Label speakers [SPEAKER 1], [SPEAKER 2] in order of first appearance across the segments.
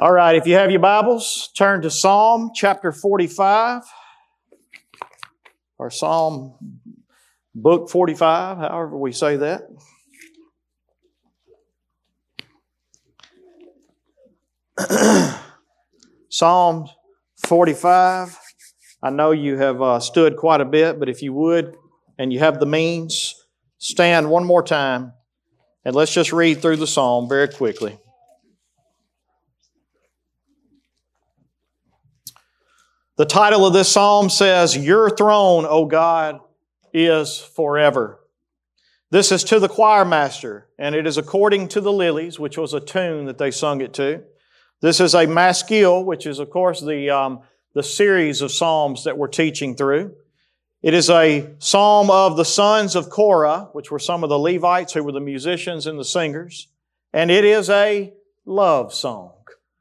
[SPEAKER 1] All right, if you have your Bibles, turn to Psalm chapter 45 or Psalm book 45, however we say that. Psalm 45. I know you have uh, stood quite a bit, but if you would, and you have the means, stand one more time and let's just read through the psalm very quickly. The title of this psalm says, Your throne, O God, is forever. This is to the choir master, and it is according to the lilies, which was a tune that they sung it to. This is a maskil, which is, of course, the, um, the series of psalms that we're teaching through. It is a psalm of the sons of Korah, which were some of the Levites who were the musicians and the singers. And it is a love song.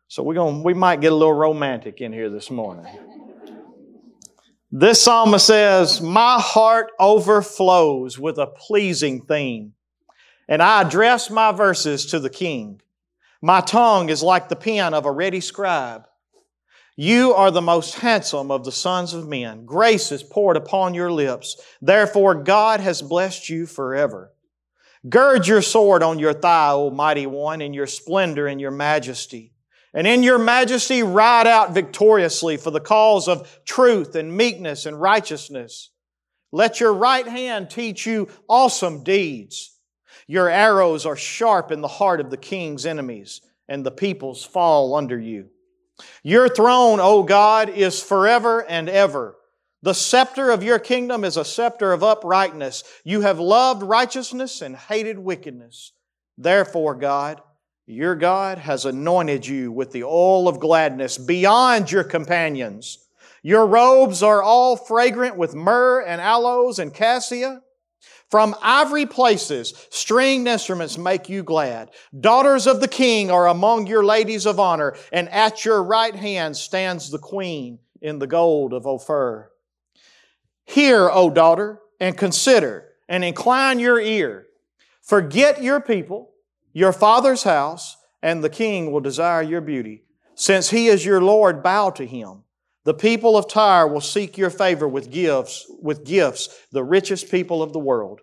[SPEAKER 1] So we're going we might get a little romantic in here this morning. This psalmist says, My heart overflows with a pleasing theme, and I address my verses to the king. My tongue is like the pen of a ready scribe. You are the most handsome of the sons of men. Grace is poured upon your lips. Therefore, God has blessed you forever. Gird your sword on your thigh, O mighty one, in your splendor and your majesty. And in your majesty, ride out victoriously for the cause of truth and meekness and righteousness. Let your right hand teach you awesome deeds. Your arrows are sharp in the heart of the king's enemies, and the peoples fall under you. Your throne, O God, is forever and ever. The scepter of your kingdom is a scepter of uprightness. You have loved righteousness and hated wickedness. Therefore, God, your God has anointed you with the oil of gladness beyond your companions. Your robes are all fragrant with myrrh and aloes and cassia. From ivory places, stringed instruments make you glad. Daughters of the king are among your ladies of honor, and at your right hand stands the queen in the gold of Ophir. Hear, O daughter, and consider, and incline your ear. Forget your people your father's house, and the king will desire your beauty. Since he is your Lord, bow to him. The people of Tyre will seek your favor with gifts, with gifts, the richest people of the world.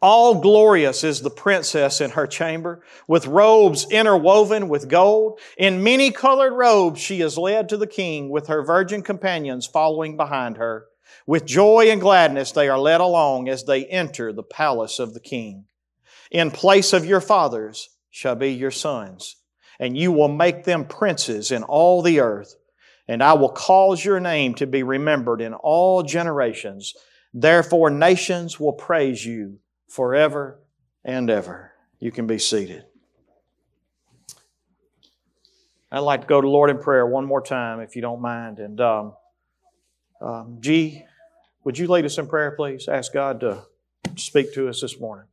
[SPEAKER 1] All glorious is the princess in her chamber, with robes interwoven with gold. In many colored robes she is led to the king, with her virgin companions following behind her. With joy and gladness they are led along as they enter the palace of the king. In place of your fathers shall be your sons, and you will make them princes in all the earth. And I will cause your name to be remembered in all generations. Therefore, nations will praise you forever and ever. You can be seated. I'd like to go to Lord in prayer one more time, if you don't mind. And um, um, G, would you lead us in prayer, please? Ask God to speak to us this morning.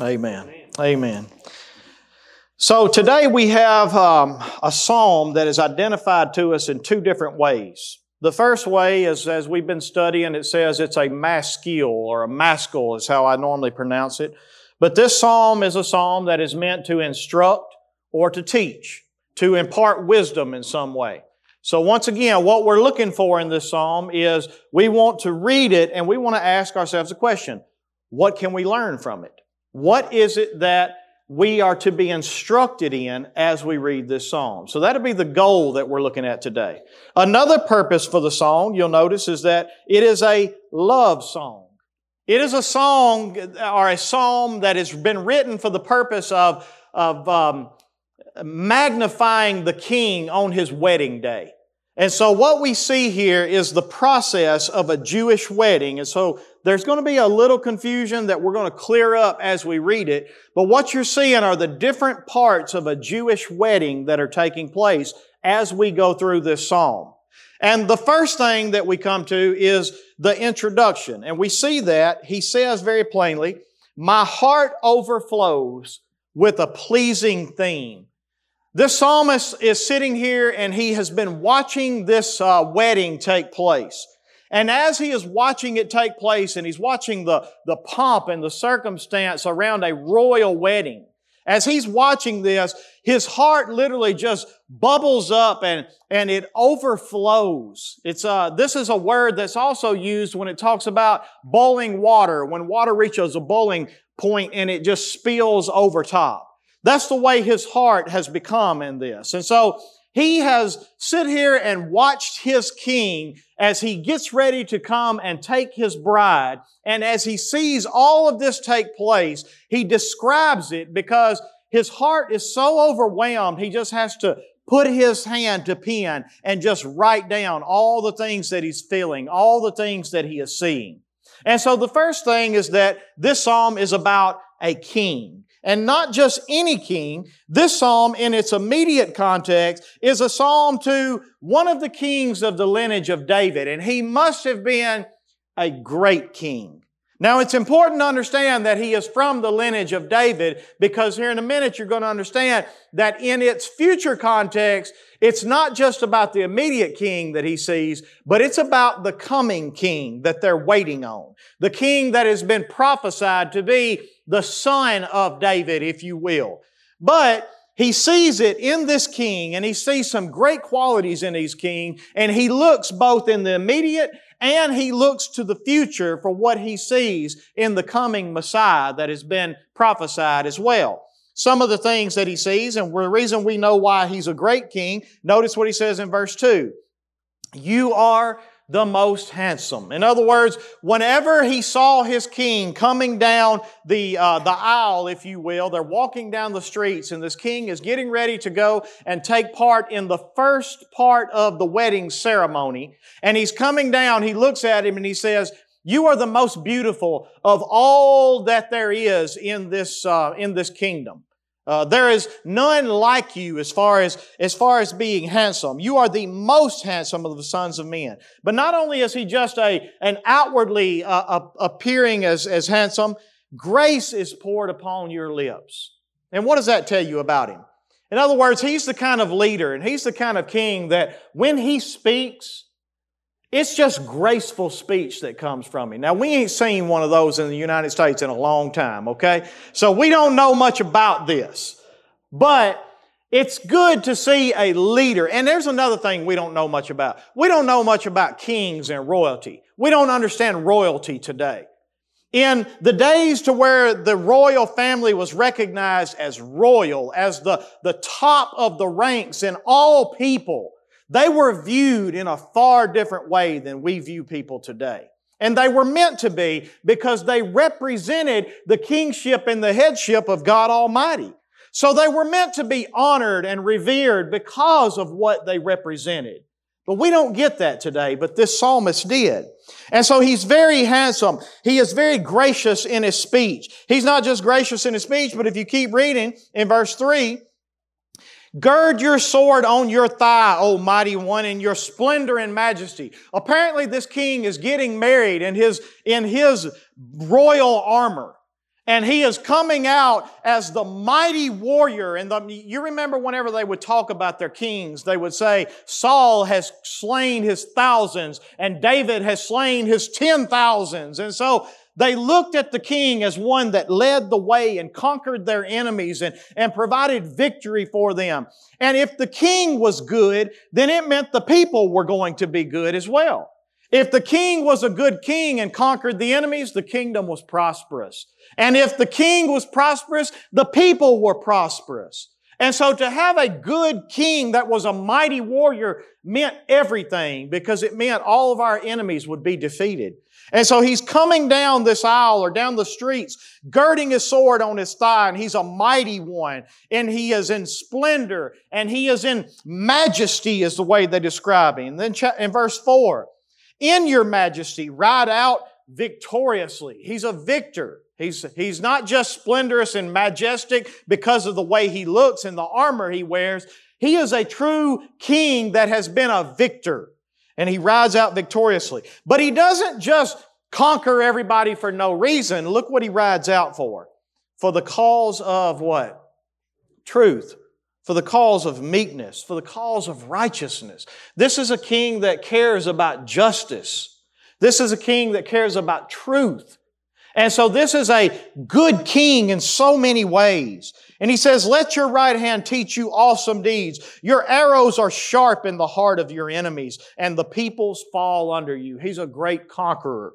[SPEAKER 1] Amen. Amen. So today we have um, a psalm that is identified to us in two different ways. The first way is, as we've been studying, it says it's a maskil or a maskil is how I normally pronounce it. But this psalm is a psalm that is meant to instruct or to teach, to impart wisdom in some way. So once again, what we're looking for in this psalm is we want to read it and we want to ask ourselves a question. What can we learn from it? What is it that we are to be instructed in as we read this psalm? So that'll be the goal that we're looking at today. Another purpose for the song, you'll notice, is that it is a love song. It is a song or a psalm that has been written for the purpose of, of um, magnifying the king on his wedding day. And so what we see here is the process of a Jewish wedding. And so there's going to be a little confusion that we're going to clear up as we read it. But what you're seeing are the different parts of a Jewish wedding that are taking place as we go through this psalm. And the first thing that we come to is the introduction. And we see that he says very plainly, my heart overflows with a pleasing theme. This psalmist is sitting here and he has been watching this uh, wedding take place. And as he is watching it take place and he's watching the, the pomp and the circumstance around a royal wedding, as he's watching this, his heart literally just bubbles up and, and it overflows. It's, uh, this is a word that's also used when it talks about boiling water, when water reaches a boiling point and it just spills over top. That's the way his heart has become in this. And so he has sit here and watched his king as he gets ready to come and take his bride. And as he sees all of this take place, he describes it because his heart is so overwhelmed, he just has to put his hand to pen and just write down all the things that he's feeling, all the things that he is seeing. And so the first thing is that this psalm is about a king. And not just any king. This psalm, in its immediate context, is a psalm to one of the kings of the lineage of David. And he must have been a great king. Now, it's important to understand that he is from the lineage of David because here in a minute you're going to understand that in its future context, it's not just about the immediate king that he sees, but it's about the coming king that they're waiting on. The king that has been prophesied to be the son of David, if you will. But he sees it in this king and he sees some great qualities in his king and he looks both in the immediate and he looks to the future for what he sees in the coming Messiah that has been prophesied as well. Some of the things that he sees and the reason we know why he's a great king, notice what he says in verse 2. You are the most handsome. In other words, whenever he saw his king coming down the, uh, the aisle, if you will, they're walking down the streets and this king is getting ready to go and take part in the first part of the wedding ceremony. And he's coming down, he looks at him and he says, you are the most beautiful of all that there is in this, uh, in this kingdom. Uh, there is none like you as far as, as far as being handsome. You are the most handsome of the sons of men. But not only is he just a, an outwardly uh, appearing as, as handsome, grace is poured upon your lips. And what does that tell you about him? In other words, he's the kind of leader and he's the kind of king that when he speaks, it's just graceful speech that comes from him. Now, we ain't seen one of those in the United States in a long time, okay? So we don't know much about this. But it's good to see a leader. And there's another thing we don't know much about. We don't know much about kings and royalty. We don't understand royalty today. In the days to where the royal family was recognized as royal, as the, the top of the ranks in all people, they were viewed in a far different way than we view people today. And they were meant to be because they represented the kingship and the headship of God Almighty. So they were meant to be honored and revered because of what they represented. But we don't get that today, but this psalmist did. And so he's very handsome. He is very gracious in his speech. He's not just gracious in his speech, but if you keep reading in verse 3, Gird your sword on your thigh, O mighty one, in your splendor and majesty. Apparently, this king is getting married in his, in his royal armor. And he is coming out as the mighty warrior. And the, you remember whenever they would talk about their kings, they would say, Saul has slain his thousands and David has slain his ten thousands. And so they looked at the king as one that led the way and conquered their enemies and, and provided victory for them. And if the king was good, then it meant the people were going to be good as well. If the king was a good king and conquered the enemies, the kingdom was prosperous. And if the king was prosperous, the people were prosperous. And so to have a good king that was a mighty warrior meant everything because it meant all of our enemies would be defeated. And so he's coming down this aisle or down the streets, girding his sword on his thigh, and he's a mighty one, and he is in splendor, and he is in majesty, is the way they describe him. And then in verse 4, in your majesty, ride out victoriously. He's a victor. He's, he's not just splendorous and majestic because of the way he looks and the armor he wears. He is a true king that has been a victor. and he rides out victoriously. But he doesn't just conquer everybody for no reason. Look what he rides out for. For the cause of what? Truth. For the cause of meekness. For the cause of righteousness. This is a king that cares about justice. This is a king that cares about truth. And so this is a good king in so many ways. And he says, let your right hand teach you awesome deeds. Your arrows are sharp in the heart of your enemies and the peoples fall under you. He's a great conqueror.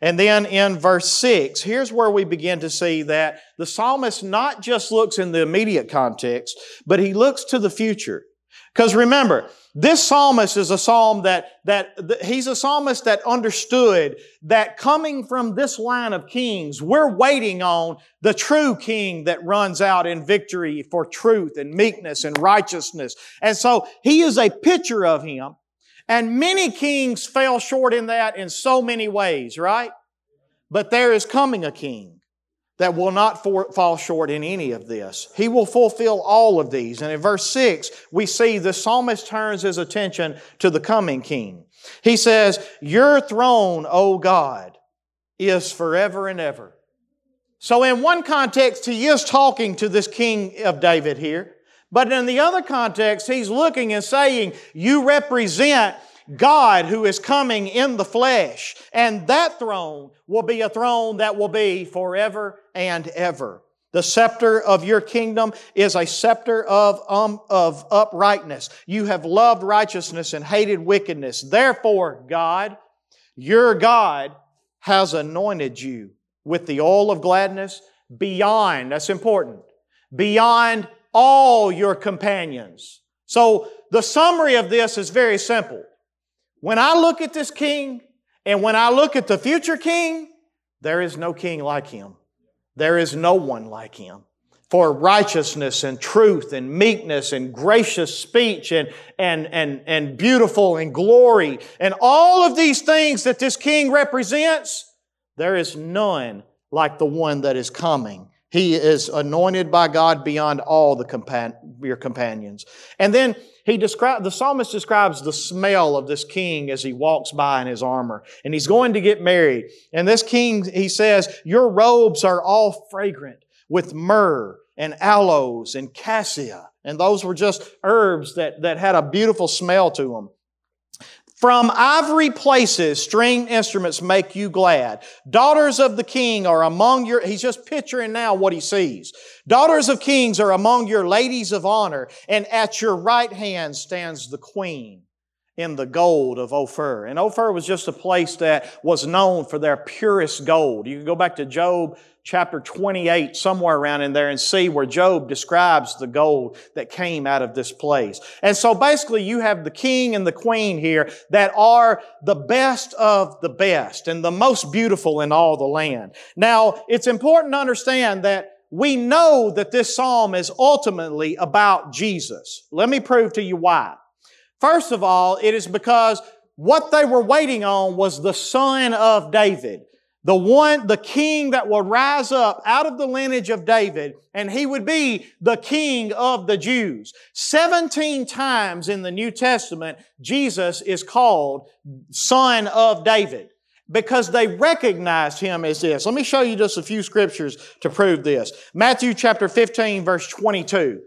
[SPEAKER 1] And then in verse 6, here's where we begin to see that the psalmist not just looks in the immediate context, but he looks to the future. Because remember, this psalmist is a psalm that, that, that, he's a psalmist that understood that coming from this line of kings, we're waiting on the true king that runs out in victory for truth and meekness and righteousness. And so he is a picture of him. And many kings fell short in that in so many ways, right? But there is coming a king that will not for, fall short in any of this. He will fulfill all of these. And in verse 6, we see the psalmist turns his attention to the coming king. He says, Your throne, O God, is forever and ever. So in one context, he is talking to this king of David here. But in the other context, he's looking and saying, You represent God who is coming in the flesh. And that throne will be a throne that will be forever and ever. The scepter of your kingdom is a scepter of, um, of uprightness. You have loved righteousness and hated wickedness. Therefore, God, your God, has anointed you with the oil of gladness beyond, that's important, beyond all your companions. So the summary of this is very simple. When I look at this king and when I look at the future king, there is no king like him. There is no one like him. For righteousness and truth and meekness and gracious speech and, and, and, and beautiful and glory and all of these things that this king represents, there is none like the one that is coming. He is anointed by God beyond all the compan- your companions. And then he describes, the psalmist describes the smell of this king as he walks by in his armor. And he's going to get married. And this king, he says, your robes are all fragrant with myrrh and aloes and cassia. And those were just herbs that, that had a beautiful smell to them. From ivory places, string instruments make you glad. Daughters of the king are among your, he's just picturing now what he sees. Daughters of kings are among your ladies of honor, and at your right hand stands the queen in the gold of Ophir. And Ophir was just a place that was known for their purest gold. You can go back to Job chapter 28, somewhere around in there, and see where Job describes the gold that came out of this place. And so basically, you have the king and the queen here that are the best of the best and the most beautiful in all the land. Now, it's important to understand that we know that this psalm is ultimately about Jesus. Let me prove to you why. First of all, it is because what they were waiting on was the son of David the one, the king that will rise up out of the lineage of David, and he would be the king of the Jews. 17 times in the New Testament, Jesus is called son of David because they recognized him as this. Let me show you just a few scriptures to prove this. Matthew chapter 15 verse 22.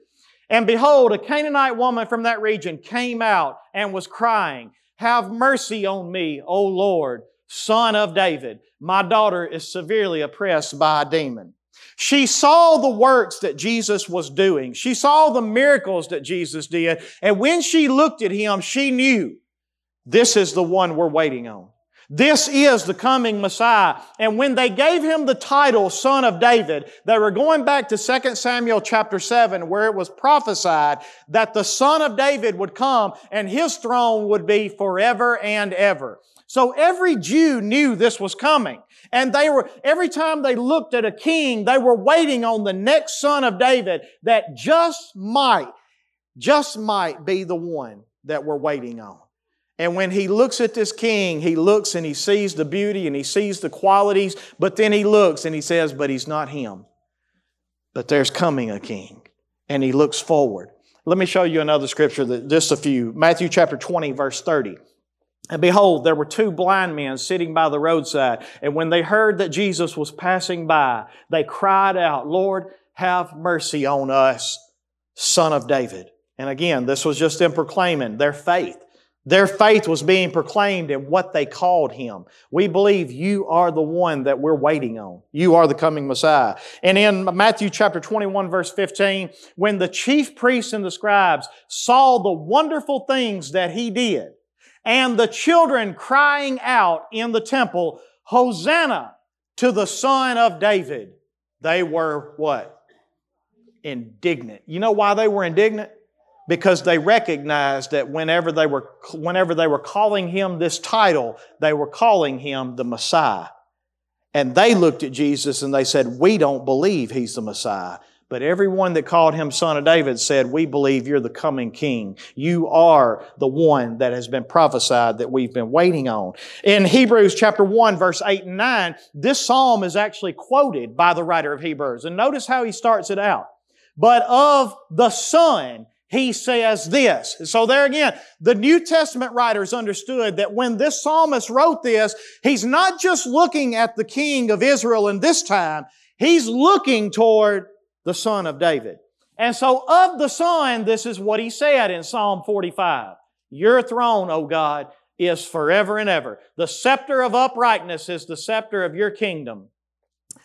[SPEAKER 1] And behold, a Canaanite woman from that region came out and was crying, Have mercy on me, O Lord, son of David. My daughter is severely oppressed by a demon. She saw the works that Jesus was doing. She saw the miracles that Jesus did. And when she looked at him, she knew this is the one we're waiting on. This is the coming Messiah. And when they gave him the title Son of David, they were going back to 2 Samuel chapter 7 where it was prophesied that the Son of David would come and his throne would be forever and ever. So every Jew knew this was coming. And they were, every time they looked at a king, they were waiting on the next son of David that just might, just might be the one that we're waiting on. And when he looks at this king, he looks and he sees the beauty and he sees the qualities, but then he looks and he says, but he's not him. But there's coming a king. And he looks forward. Let me show you another scripture that just a few. Matthew chapter 20, verse 30. And behold, there were two blind men sitting by the roadside. And when they heard that Jesus was passing by, they cried out, Lord, have mercy on us, son of David. And again, this was just in proclaiming their faith. Their faith was being proclaimed in what they called him. We believe you are the one that we're waiting on. You are the coming Messiah. And in Matthew chapter 21 verse 15, when the chief priests and the scribes saw the wonderful things that he did, and the children crying out in the temple, Hosanna to the Son of David, they were what? Indignant. You know why they were indignant? because they recognized that whenever they were, whenever they were calling him this title, they were calling him the Messiah. And they looked at Jesus and they said, We don't believe he's the Messiah. But everyone that called him son of David said, We believe you're the coming king. You are the one that has been prophesied that we've been waiting on. In Hebrews chapter 1, verse 8 and 9, this psalm is actually quoted by the writer of Hebrews. And notice how he starts it out. But of the Son, he says this. So there again, the New Testament writers understood that when this psalmist wrote this, he's not just looking at the king of Israel in this time, he's looking toward the son of David. And so of the son, this is what he said in Psalm 45. Your throne, O God, is forever and ever. The scepter of uprightness is the scepter of your kingdom.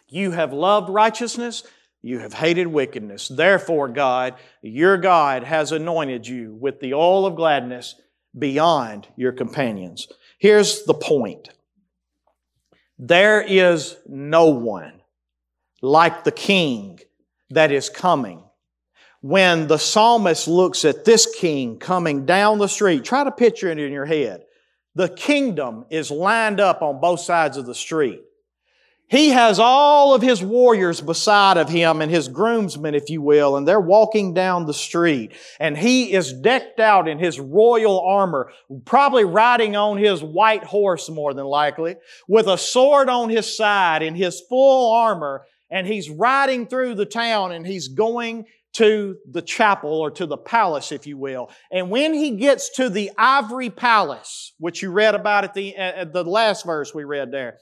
[SPEAKER 1] You have loved righteousness you have hated wickedness. Therefore, God, your God, has anointed you with the oil of gladness beyond your companions. Here's the point there is no one like the king that is coming. When the psalmist looks at this king coming down the street, try to picture it in your head. The kingdom is lined up on both sides of the street. He has all of his warriors beside of him and his groomsmen, if you will, and they're walking down the street. And he is decked out in his royal armor, probably riding on his white horse more than likely, with a sword on his side in his full armor. And he's riding through the town and he's going to the chapel or to the palace, if you will. And when he gets to the ivory palace, which you read about at the, uh, at the last verse we read there,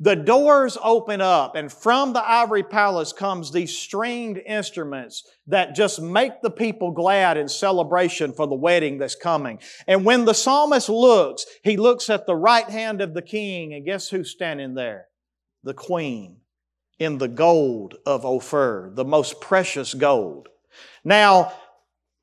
[SPEAKER 1] the doors open up, and from the ivory palace comes these stringed instruments that just make the people glad in celebration for the wedding that's coming. And when the psalmist looks, he looks at the right hand of the king, and guess who's standing there? The queen in the gold of Ophir, the most precious gold. Now,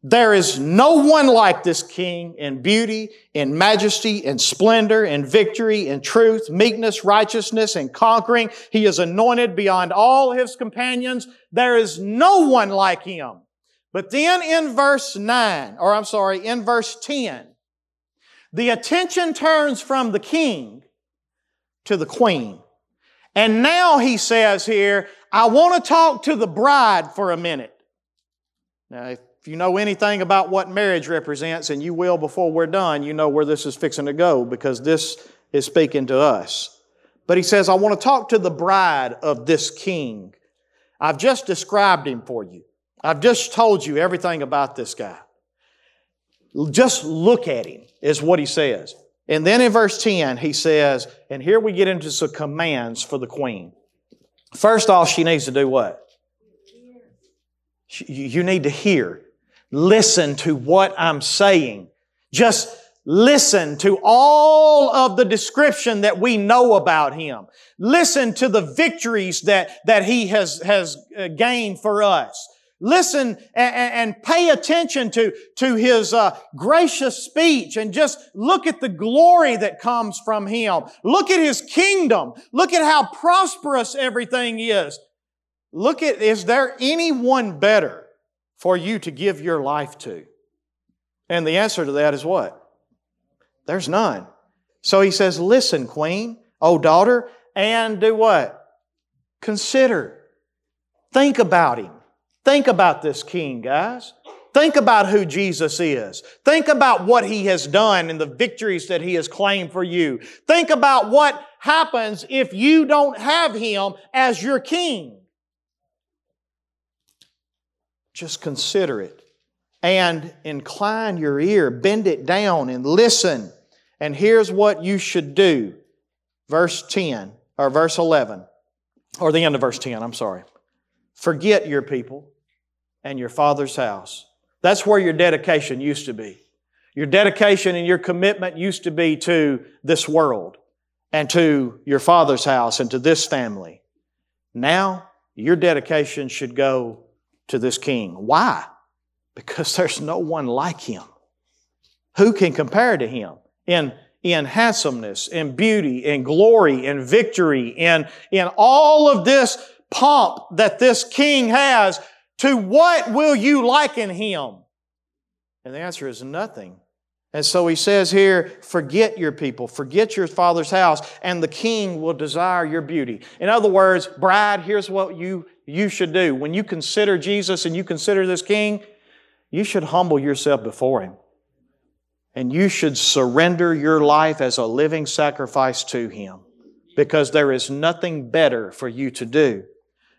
[SPEAKER 1] there is no one like this king in beauty, in majesty, in splendor, in victory, in truth, meekness, righteousness, and conquering. He is anointed beyond all his companions. There is no one like him. But then in verse 9, or I'm sorry, in verse 10, the attention turns from the king to the queen. And now he says here, I want to talk to the bride for a minute. Now, if you know anything about what marriage represents, and you will before we're done, you know where this is fixing to go because this is speaking to us. But he says, I want to talk to the bride of this king. I've just described him for you. I've just told you everything about this guy. Just look at him, is what he says. And then in verse 10, he says, and here we get into some commands for the queen. First off, she needs to do what? You need to hear. Listen to what I'm saying. Just listen to all of the description that we know about Him. Listen to the victories that, that He has, has uh, gained for us. Listen and, and pay attention to, to His uh, gracious speech and just look at the glory that comes from Him. Look at His kingdom. Look at how prosperous everything is. Look at, is there anyone better for you to give your life to? And the answer to that is what? There's none. So he says, Listen, queen, O daughter, and do what? Consider. Think about him. Think about this king, guys. Think about who Jesus is. Think about what he has done and the victories that he has claimed for you. Think about what happens if you don't have him as your king. Just consider it and incline your ear, bend it down and listen And here's what you should do. Verse 10, or verse 11, or the end of verse 10, I'm sorry. Forget your people and your father's house. That's where your dedication used to be. Your dedication and your commitment used to be to this world and to your father's house and to this family. Now, your dedication should go to this king. Why? Because there's no one like him. Who can compare to him in, in handsomeness, in beauty, in glory, in victory, in, in all of this pomp that this king has? To what will you liken him? And the answer is nothing. And so he says here, forget your people, forget your father's house, and the king will desire your beauty. In other words, bride, here's what you, you should do. When you consider Jesus and you consider this king, you should humble yourself before him. And you should surrender your life as a living sacrifice to him. Because there is nothing better for you to do.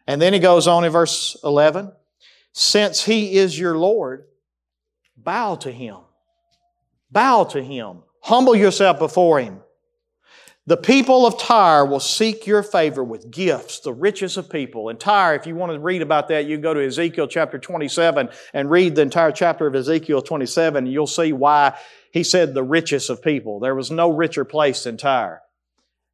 [SPEAKER 1] And then he goes on in verse 11, since he is your Lord, bow to him. Bow to him. Humble yourself before him. The people of Tyre will seek your favor with gifts, the richest of people. And Tyre, if you want to read about that, you go to Ezekiel chapter 27 and read the entire chapter of Ezekiel 27, and you'll see why he said the richest of people. There was no richer place than Tyre.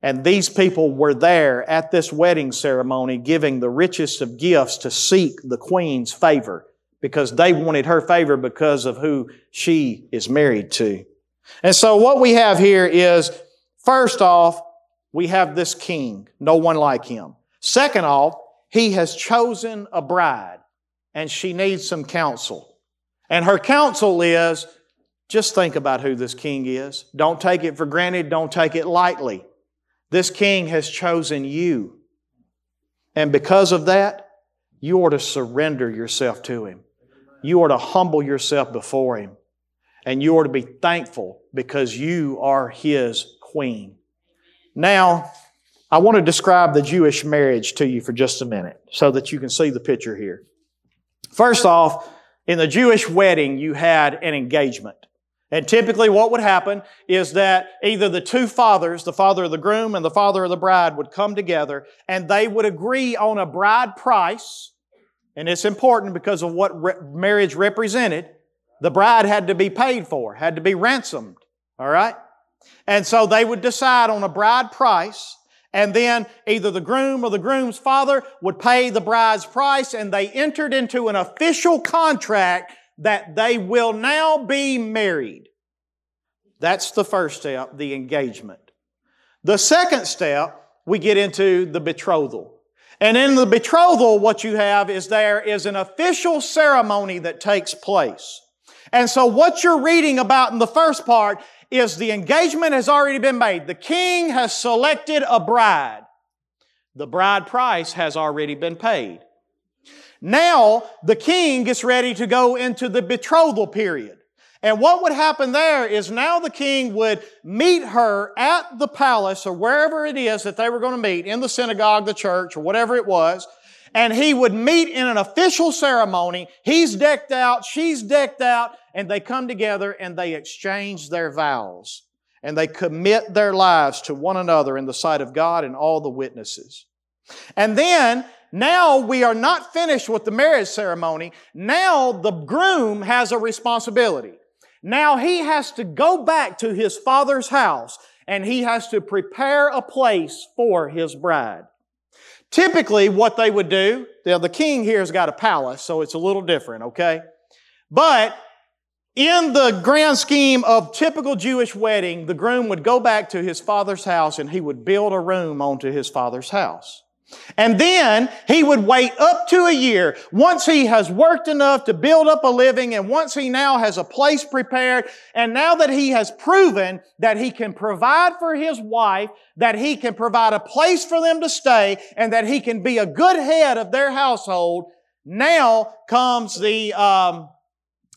[SPEAKER 1] And these people were there at this wedding ceremony giving the richest of gifts to seek the queen's favor because they wanted her favor because of who she is married to. And so what we have here is, first off, we have this king, no one like him. Second off, he has chosen a bride and she needs some counsel. And her counsel is, just think about who this king is. Don't take it for granted. Don't take it lightly. This king has chosen you. And because of that, you are to surrender yourself to him you are to humble yourself before Him. And you are to be thankful because you are His queen. Now, I want to describe the Jewish marriage to you for just a minute so that you can see the picture here. First off, in the Jewish wedding, you had an engagement. And typically what would happen is that either the two fathers, the father of the groom and the father of the bride would come together and they would agree on a bride price and it's important because of what re- marriage represented. The bride had to be paid for, had to be ransomed. All right? And so they would decide on a bride price, and then either the groom or the groom's father would pay the bride's price, and they entered into an official contract that they will now be married. That's the first step, the engagement. The second step, we get into the betrothal. And in the betrothal, what you have is there is an official ceremony that takes place. And so what you're reading about in the first part is the engagement has already been made. The king has selected a bride. The bride price has already been paid. Now, the king gets ready to go into the betrothal period. And what would happen there is now the king would meet her at the palace or wherever it is that they were going to meet, in the synagogue, the church, or whatever it was, and he would meet in an official ceremony. He's decked out, she's decked out, and they come together and they exchange their vows. And they commit their lives to one another in the sight of God and all the witnesses. And then now we are not finished with the marriage ceremony. Now the groom has a responsibility. Now he has to go back to his father's house and he has to prepare a place for his bride. Typically, what they would do, now the king here has got a palace, so it's a little different, okay? But in the grand scheme of typical Jewish wedding, the groom would go back to his father's house and he would build a room onto his father's house. And then he would wait up to a year once he has worked enough to build up a living and once he now has a place prepared and now that he has proven that he can provide for his wife, that he can provide a place for them to stay and that he can be a good head of their household, now comes the, um,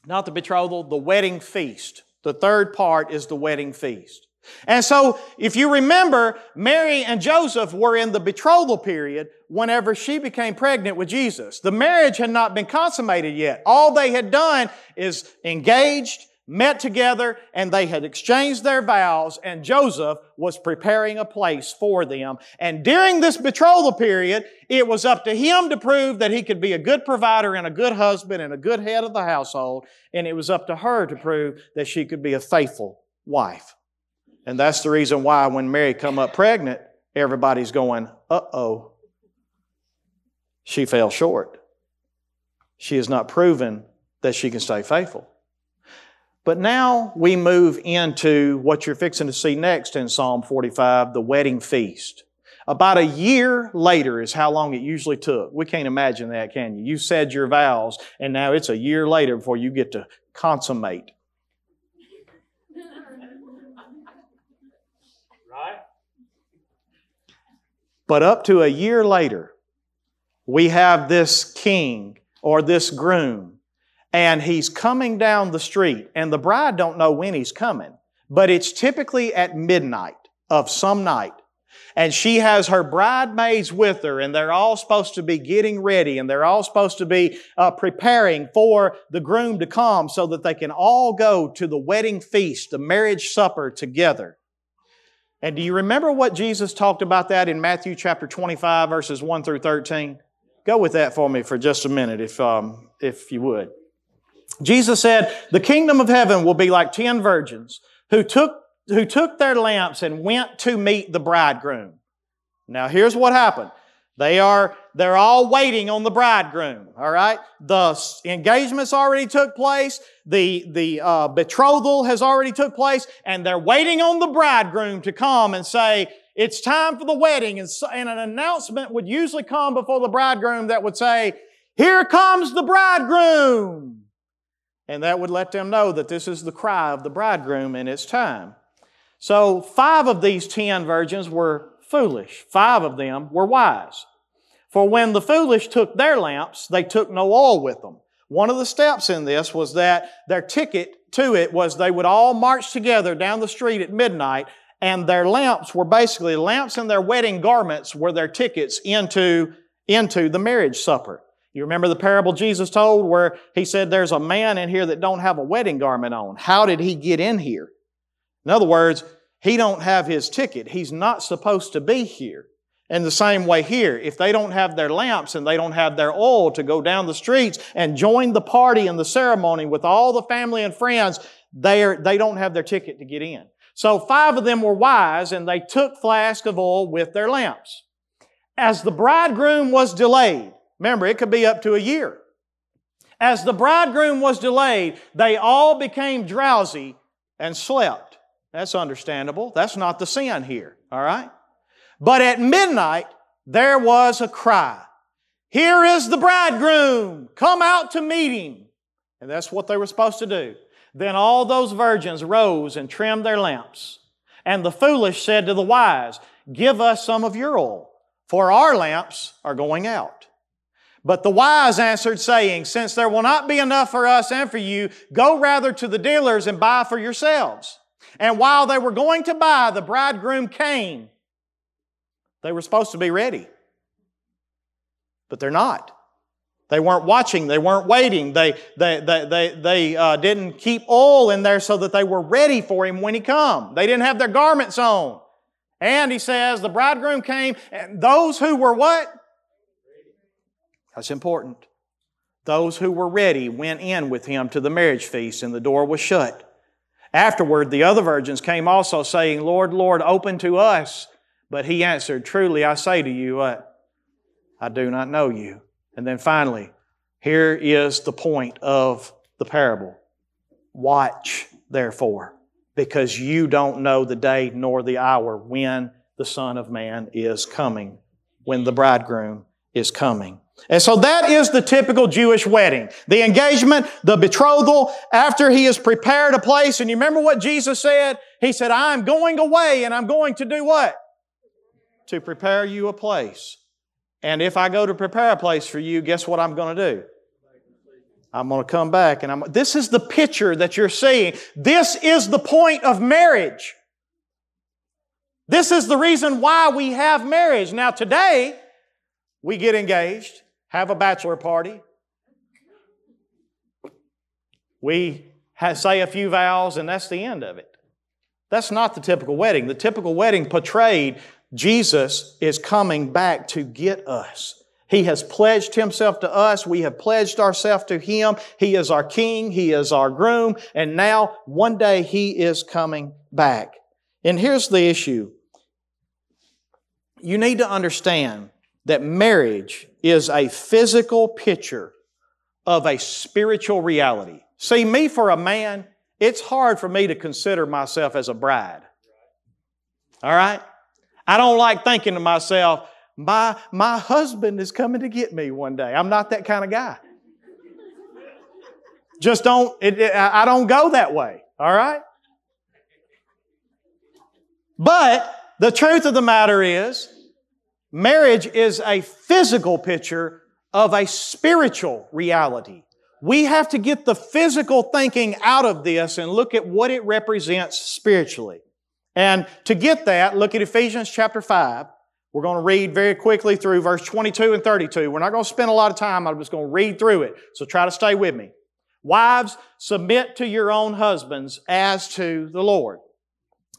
[SPEAKER 1] not the betrothal, the wedding feast. The third part is the wedding feast. And so, if you remember, Mary and Joseph were in the betrothal period whenever she became pregnant with Jesus. The marriage had not been consummated yet. All they had done is engaged, met together and they had exchanged their vows and Joseph was preparing a place for them. And during this betrothal period, it was up to him to prove that he could be a good provider and a good husband and a good head of the household. And it was up to her to prove that she could be a faithful wife. And that's the reason why when Mary come up pregnant, everybody's going, uh-oh, she fell short. She has not proven that she can stay faithful. But now we move into what you're fixing to see next in Psalm 45, the wedding feast. About a year later is how long it usually took. We can't imagine that, can you? You said your vows, and now it's a year later before you get to consummate. But up to a year later, we have this king or this groom and he's coming down the street and the bride don't know when he's coming but it's typically at midnight of some night and she has her bridesmaids with her and they're all supposed to be getting ready and they're all supposed to be uh, preparing for the groom to come so that they can all go to the wedding feast the marriage supper together and do you remember what jesus talked about that in matthew chapter 25 verses 1 through 13 go with that for me for just a minute if, um, if you would Jesus said, the kingdom of heaven will be like ten virgins who took, who took their lamps and went to meet the bridegroom. Now here's what happened. They are, they're all waiting on the bridegroom, all right? The engagements already took place. The, the uh, betrothal has already took place. And they're waiting on the bridegroom to come and say, it's time for the wedding. And, so, and an announcement would usually come before the bridegroom that would say, here comes the bridegroom and that would let them know that this is the cry of the bridegroom and it's time. So, five of these ten virgins were foolish, five of them were wise. For when the foolish took their lamps, they took no oil with them. One of the steps in this was that their ticket to it was they would all march together down the street at midnight and their lamps were basically lamps in their wedding garments were their tickets into, into the marriage supper. You remember the parable Jesus told where he said there's a man in here that don't have a wedding garment on. How did he get in here? In other words, he don't have his ticket. He's not supposed to be here. And the same way here, if they don't have their lamps and they don't have their oil to go down the streets and join the party and the ceremony with all the family and friends, they, are, they don't have their ticket to get in. So five of them were wise and they took flask of oil with their lamps. As the bridegroom was delayed, Remember, it could be up to a year. As the bridegroom was delayed, they all became drowsy and slept. That's understandable. That's not the sin here, all right? But at midnight, there was a cry. Here is the bridegroom. Come out to meet him. And that's what they were supposed to do. Then all those virgins rose and trimmed their lamps. And the foolish said to the wise, Give us some of your oil, for our lamps are going out. But the wise answered, saying, Since there will not be enough for us and for you, go rather to the dealers and buy for yourselves. And while they were going to buy, the bridegroom came. They were supposed to be ready, but they're not. They weren't watching. They weren't waiting. They, they, they, they, they uh, didn't keep oil in there so that they were ready for him when he come. They didn't have their garments on. And he says, the bridegroom came, and those who were what? That's important. Those who were ready went in with him to the marriage feast, and the door was shut. Afterward, the other virgins came also, saying, Lord, Lord, open to us. But he answered, Truly I say to you, what? I do not know you. And then finally, here is the point of the parable. Watch, therefore, because you don't know the day nor the hour when the Son of Man is coming, when the bridegroom is coming. And so that is the typical Jewish wedding. The engagement, the betrothal, after he has prepared a place. And you remember what Jesus said? He said, I'm going away and I'm going to do what? To prepare you a place. And if I go to prepare a place for you, guess what I'm going to do? I'm going to come back and I'm, this is the picture that you're seeing. This is the point of marriage. This is the reason why we have marriage. Now today, we get engaged have a bachelor party. We say a few vows, and that's the end of it. That's not the typical wedding. The typical wedding portrayed Jesus is coming back to get us. He has pledged himself to us. We have pledged ourselves to him. He is our king. He is our groom. And now one day he is coming back. And here's the issue. You need to understand that marriage is a physical picture of a spiritual reality. See, me for a man, it's hard for me to consider myself as a bride. All right? I don't like thinking to myself, my, my husband is coming to get me one day. I'm not that kind of guy. Just don't, it, it, I don't go that way. All right? But the truth of the matter is, marriage is a physical picture of a spiritual reality. We have to get the physical thinking out of this and look at what it represents spiritually. And to get that, look at Ephesians chapter 5. We're going to read very quickly through verse 22 and 32. We're not going to spend a lot of time. I'm just going to read through it. So try to stay with me. Wives, submit to your own husbands as to the Lord.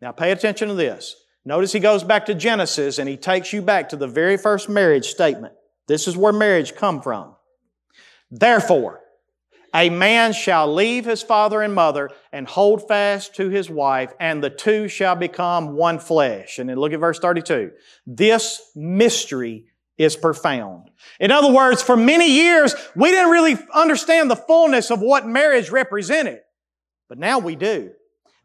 [SPEAKER 1] Now pay attention to this. Notice he goes back to Genesis and he takes you back to the very first marriage statement. This is where marriage come from. Therefore, a man shall leave his father and mother and hold fast to his wife, and the two shall become one flesh. And then look at verse 32. This mystery is profound. In other words, for many years, we didn't really understand the fullness of what marriage represented. But now we do.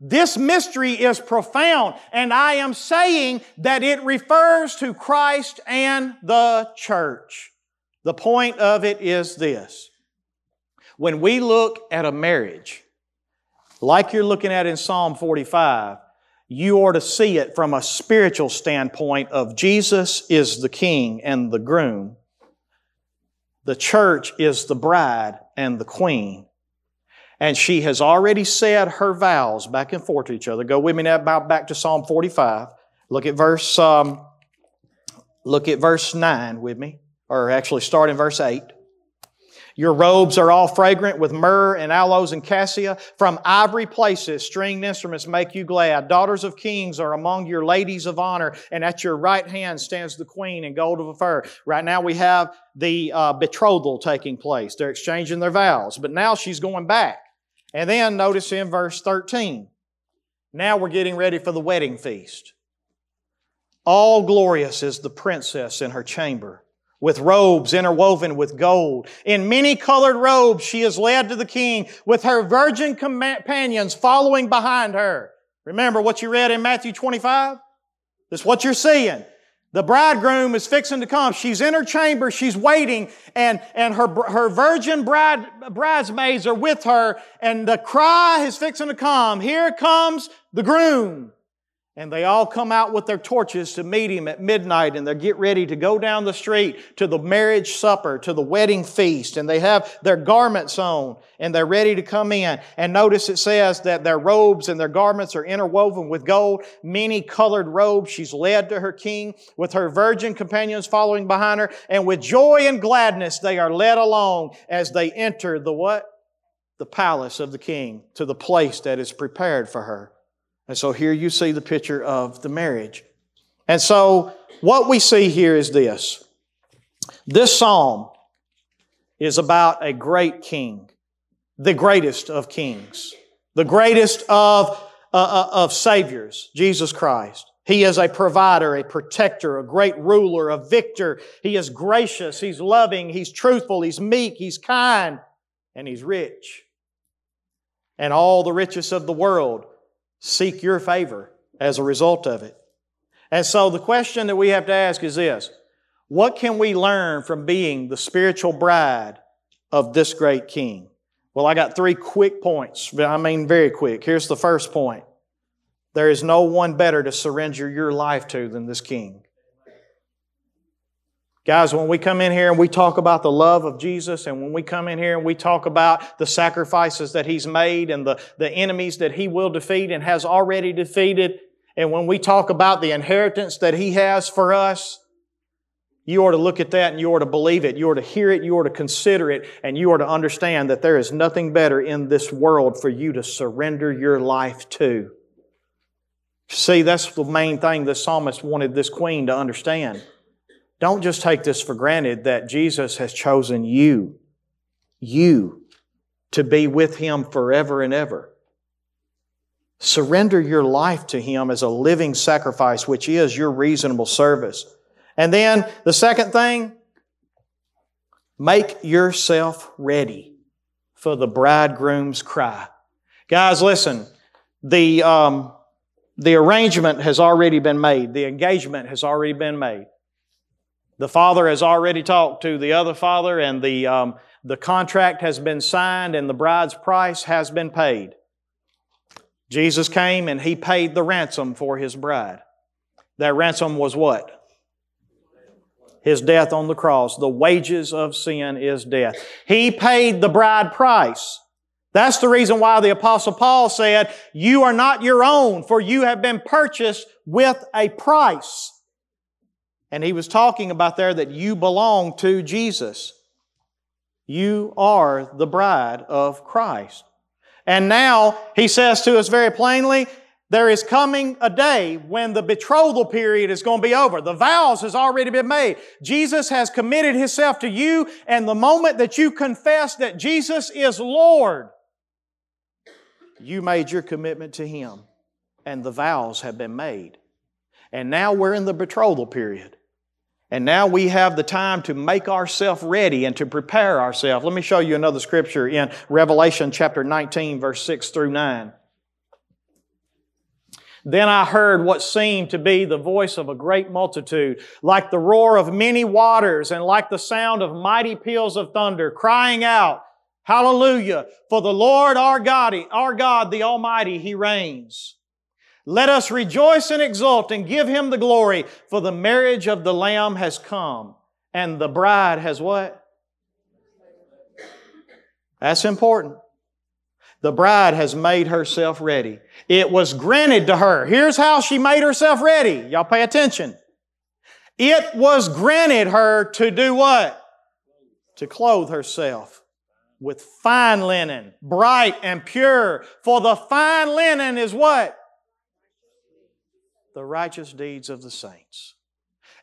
[SPEAKER 1] This mystery is profound, and I am saying that it refers to Christ and the church. The point of it is this. When we look at a marriage, like you're looking at in Psalm 45, you are to see it from a spiritual standpoint of Jesus is the king and the groom. The church is the bride and the queen and she has already said her vows back and forth to each other. Go with me now back to Psalm 45. Look at verse, um, look at verse 9 with me, or actually start in verse 8. Your robes are all fragrant with myrrh and aloes and cassia. From ivory places, stringed instruments make you glad. Daughters of kings are among your ladies of honor, and at your right hand stands the queen in gold of Ophir. Right now we have the uh, betrothal taking place. They're exchanging their vows, but now she's going back. And then notice in verse 13, now we're getting ready for the wedding feast. All glorious is the princess in her chamber, with robes interwoven with gold. In many colored robes she is led to the king, with her virgin companions following behind her. Remember what you read in Matthew 25? That's what you're seeing. The bridegroom is fixing to come. She's in her chamber. She's waiting and, and her, her virgin bride, bridesmaids are with her and the cry is fixing to come. Here comes the groom. And they all come out with their torches to meet him at midnight and they get ready to go down the street to the marriage supper, to the wedding feast. And they have their garments on and they're ready to come in. And notice it says that their robes and their garments are interwoven with gold, many colored robes. She's led to her king with her virgin companions following behind her. And with joy and gladness, they are led along as they enter the what? The palace of the king to the place that is prepared for her. And so here you see the picture of the marriage. And so what we see here is this. This psalm is about a great king, the greatest of kings. the greatest of, uh, uh, of Saviors, Jesus Christ. He is a provider, a protector, a great ruler, a victor. He is gracious, He's loving, He's truthful, He's meek, He's kind, and He's rich. And all the riches of the world seek your favor as a result of it. And so the question that we have to ask is this What can we learn from being the spiritual bride of this great king? Well, I got three quick points. I mean, very quick. Here's the first point there is no one better to surrender your life to than this king. Guys, when we come in here and we talk about the love of Jesus, and when we come in here and we talk about the sacrifices that He's made and the, the enemies that He will defeat and has already defeated, and when we talk about the inheritance that He has for us, you are to look at that and you are to believe it. You are to hear it. You are to consider it. And you are to understand that there is nothing better in this world for you to surrender your life to. See, that's the main thing the psalmist wanted this queen to understand. Don't just take this for granted that Jesus has chosen you, you, to be with Him forever and ever. Surrender your life to Him as a living sacrifice, which is your reasonable service. And then the second thing, make yourself ready for the bridegroom's cry. Guys, listen, the, um, the arrangement has already been made. The engagement has already been made. The father has already talked to the other father, and the, um, the contract has been signed, and the bride's price has been paid. Jesus came and he paid the ransom for his bride. That ransom was what? his death on the cross. The wages of sin is death. He paid the bride price. That's the reason why the apostle Paul said, you are not your own, for you have been purchased with a price. And he was talking about there that you belong to Jesus. You are the bride of Christ. And now he says to us very plainly, there is coming a day when the betrothal period is going to be over. The vows has already been made. Jesus has committed himself to you and the moment that you confess that Jesus is Lord, you made your commitment to him and the vows have been made. And now we're in the betrothal period. And now we have the time to make ourselves ready and to prepare ourselves. Let me show you another scripture in Revelation chapter 19 verse 6 through 9. Then I heard what seemed to be the voice of a great multitude, like the roar of many waters and like the sound of mighty peals of thunder, crying out, Hallelujah! For the Lord our God, our God the Almighty, He reigns. Let us rejoice and exult and give Him the glory, for the marriage of the Lamb has come, and the bride has what? That's important. The bride has made herself ready. It was granted to her. Here's how she made herself ready. Y'all pay attention. It was granted her to do what? To clothe herself with fine linen, bright and pure. For the fine linen is what? The righteous deeds of the saints.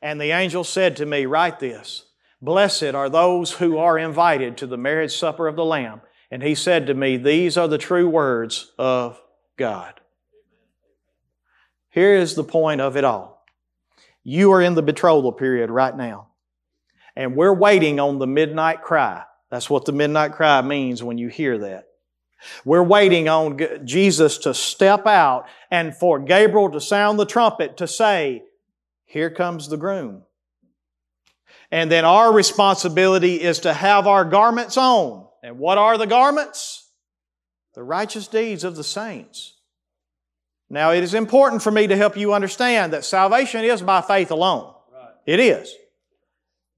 [SPEAKER 1] And the angel said to me, Write this Blessed are those who are invited to the marriage supper of the Lamb. And he said to me, These are the true words of God. Here is the point of it all. You are in the betrothal period right now. And we're waiting on the midnight cry. That's what the midnight cry means when you hear that. We're waiting on Jesus to step out and for Gabriel to sound the trumpet to say, Here comes the groom. And then our responsibility is to have our garments on and what are the garments? The righteous deeds of the saints. Now, it is important for me to help you understand that salvation is by faith alone. Right. It is.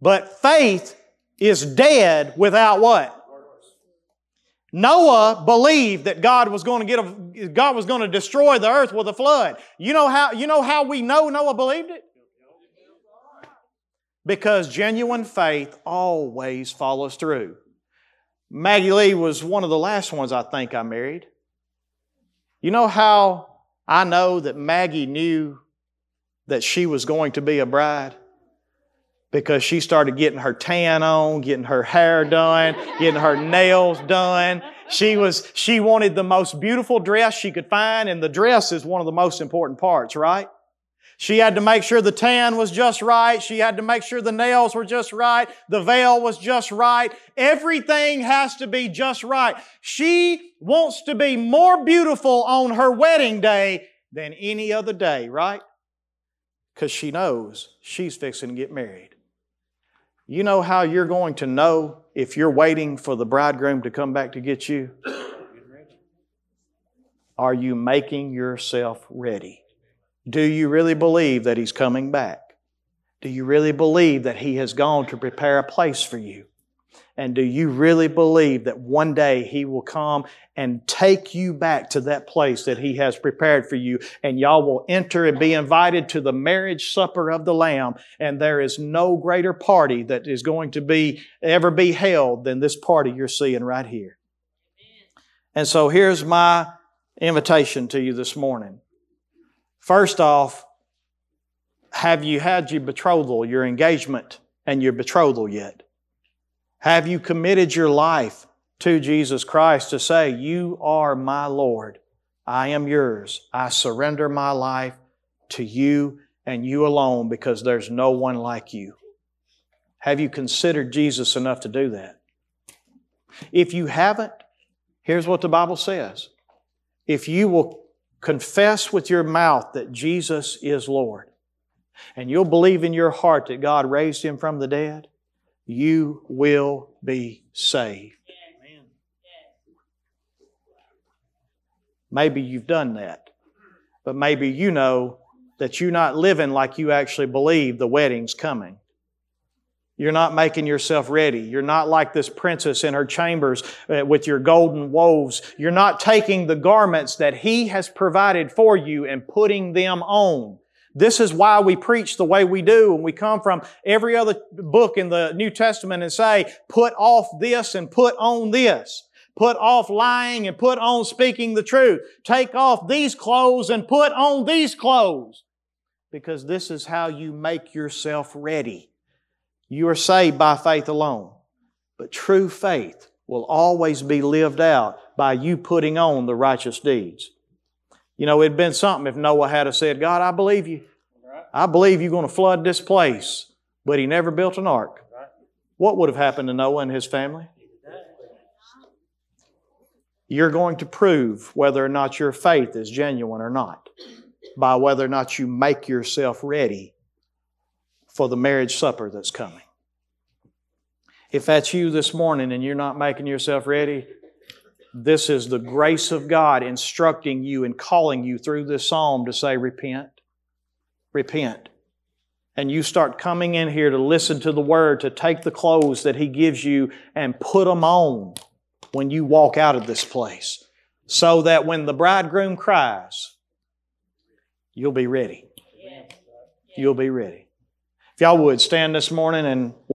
[SPEAKER 1] But faith is dead without what? Noah believed that God was going to get a, God was going to destroy the earth with a flood. You know how you know how we know Noah believed it? Because genuine faith always follows through. Maggie Lee was one of the last ones I think I married. You know how I know that Maggie knew that she was going to be a bride? Because she started getting her tan on, getting her hair done, getting her nails done. She was, she wanted the most beautiful dress she could find, and the dress is one of the most important parts, right? She had to make sure the tan was just right. She had to make sure the nails were just right. The veil was just right. Everything has to be just right. She wants to be more beautiful on her wedding day than any other day, right? Because she knows she's fixing to get married. You know how you're going to know if you're waiting for the bridegroom to come back to get you? Are you making yourself ready? Do you really believe that He's coming back? Do you really believe that He has gone to prepare a place for you? And do you really believe that one day He will come and take you back to that place that He has prepared for you and y'all will enter and be invited to the marriage supper of the Lamb and there is no greater party that is going to be ever be held than this party you're seeing right here. And so here's my invitation to you this morning. First off, have you had your betrothal, your engagement, and your betrothal yet? Have you committed your life to Jesus Christ to say, You are my Lord. I am yours. I surrender my life to you and you alone because there's no one like you. Have you considered Jesus enough to do that? If you haven't, here's what the Bible says. If you will confess with your mouth that Jesus is Lord, and you'll believe in your heart that God raised him from the dead, you will be saved. Maybe you've done that, but maybe you know that you're not living like you actually believe the wedding's coming. You're not making yourself ready. You're not like this princess in her chambers uh, with your golden woves. You're not taking the garments that He has provided for you and putting them on. This is why we preach the way we do and we come from every other book in the New Testament and say, put off this and put on this. Put off lying and put on speaking the truth. Take off these clothes and put on these clothes. Because this is how you make yourself ready. You are saved by faith alone. But true faith will always be lived out by you putting on the righteous deeds. You know, it'd been something if Noah had said, God, I believe you. I believe you're going to flood this place. But he never built an ark. What would have happened to Noah and his family? You're going to prove whether or not your faith is genuine or not by whether or not you make yourself ready for the marriage supper that's coming. If that's you this morning and you're not making yourself ready, this is the grace of God instructing you and calling you through this psalm to say, Repent. Repent. And you start coming in here to listen to the Word, to take the clothes that He gives you and put them on when you walk out of this place. So that when the bridegroom cries, you'll be ready. You'll be ready. If y'all would stand this morning and